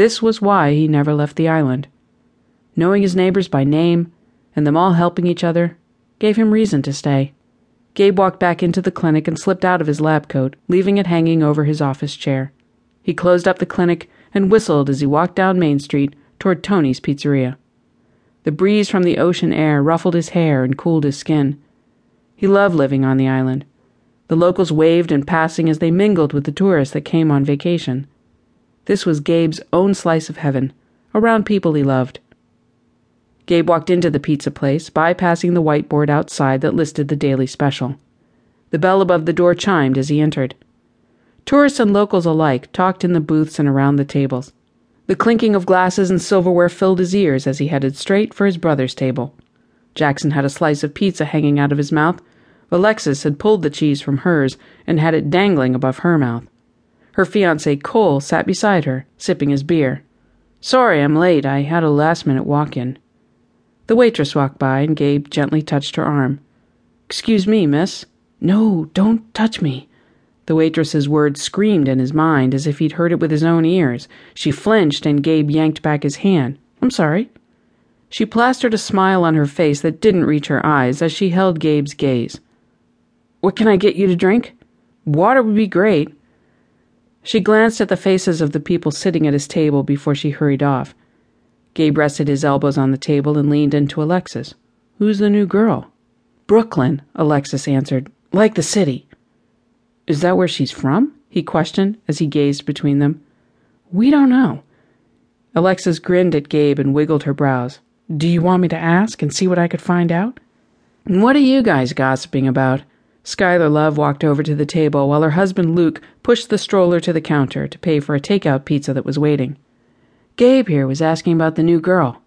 This was why he never left the island. Knowing his neighbors by name, and them all helping each other, gave him reason to stay. Gabe walked back into the clinic and slipped out of his lab coat, leaving it hanging over his office chair. He closed up the clinic and whistled as he walked down Main Street toward Tony's Pizzeria. The breeze from the ocean air ruffled his hair and cooled his skin. He loved living on the island. The locals waved in passing as they mingled with the tourists that came on vacation. This was Gabe's own slice of heaven, around people he loved. Gabe walked into the pizza place, bypassing the whiteboard outside that listed the daily special. The bell above the door chimed as he entered. Tourists and locals alike talked in the booths and around the tables. The clinking of glasses and silverware filled his ears as he headed straight for his brother's table. Jackson had a slice of pizza hanging out of his mouth. Alexis had pulled the cheese from hers and had it dangling above her mouth. Her fiance Cole sat beside her, sipping his beer. Sorry I'm late. I had a last minute walk in. The waitress walked by and Gabe gently touched her arm. Excuse me, miss. No, don't touch me. The waitress's words screamed in his mind as if he'd heard it with his own ears. She flinched and Gabe yanked back his hand. I'm sorry. She plastered a smile on her face that didn't reach her eyes as she held Gabe's gaze. What can I get you to drink? Water would be great. She glanced at the faces of the people sitting at his table before she hurried off. Gabe rested his elbows on the table and leaned into Alexis. Who's the new girl? Brooklyn, Alexis answered. Like the city. Is that where she's from? he questioned as he gazed between them. We don't know. Alexis grinned at Gabe and wiggled her brows. Do you want me to ask and see what I could find out? What are you guys gossiping about? Skylar Love walked over to the table while her husband Luke pushed the stroller to the counter to pay for a takeout pizza that was waiting. Gabe here was asking about the new girl.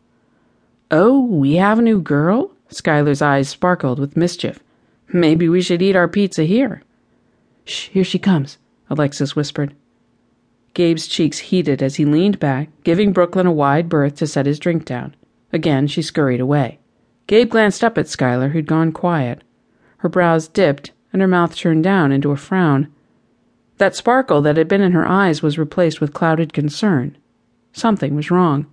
Oh, we have a new girl? Skylar's eyes sparkled with mischief. Maybe we should eat our pizza here. Shh, here she comes, Alexis whispered. Gabe's cheeks heated as he leaned back, giving Brooklyn a wide berth to set his drink down. Again, she scurried away. Gabe glanced up at Skylar, who'd gone quiet. Her brows dipped, and her mouth turned down into a frown. That sparkle that had been in her eyes was replaced with clouded concern. Something was wrong.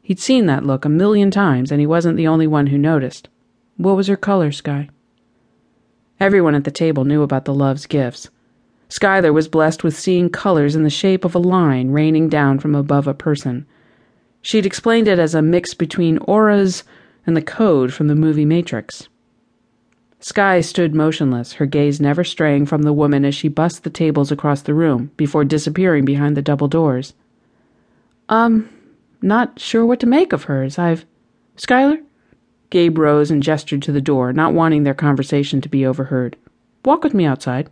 He'd seen that look a million times, and he wasn't the only one who noticed. What was her color, Sky? Everyone at the table knew about the Love's gifts. Skylar was blessed with seeing colors in the shape of a line raining down from above a person. She'd explained it as a mix between auras and the code from the movie Matrix. Sky stood motionless, her gaze never straying from the woman as she bussed the tables across the room before disappearing behind the double doors. Um, not sure what to make of hers. I've. Skylar? Gabe rose and gestured to the door, not wanting their conversation to be overheard. Walk with me outside.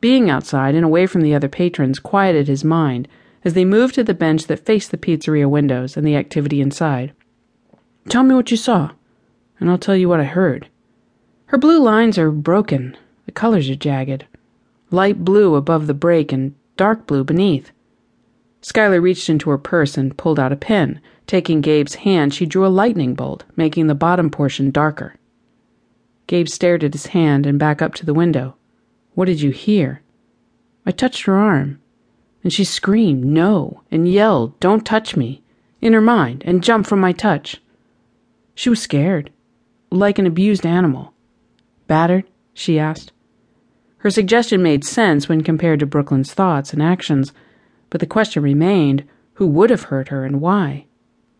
Being outside and away from the other patrons quieted his mind as they moved to the bench that faced the pizzeria windows and the activity inside. Tell me what you saw, and I'll tell you what I heard. Her blue lines are broken. The colors are jagged. Light blue above the break and dark blue beneath. Skylar reached into her purse and pulled out a pen. Taking Gabe's hand, she drew a lightning bolt, making the bottom portion darker. Gabe stared at his hand and back up to the window. What did you hear? I touched her arm, and she screamed, No, and yelled, Don't touch me, in her mind, and jumped from my touch. She was scared, like an abused animal. Battered? she asked. Her suggestion made sense when compared to Brooklyn's thoughts and actions but the question remained who would have hurt her and why?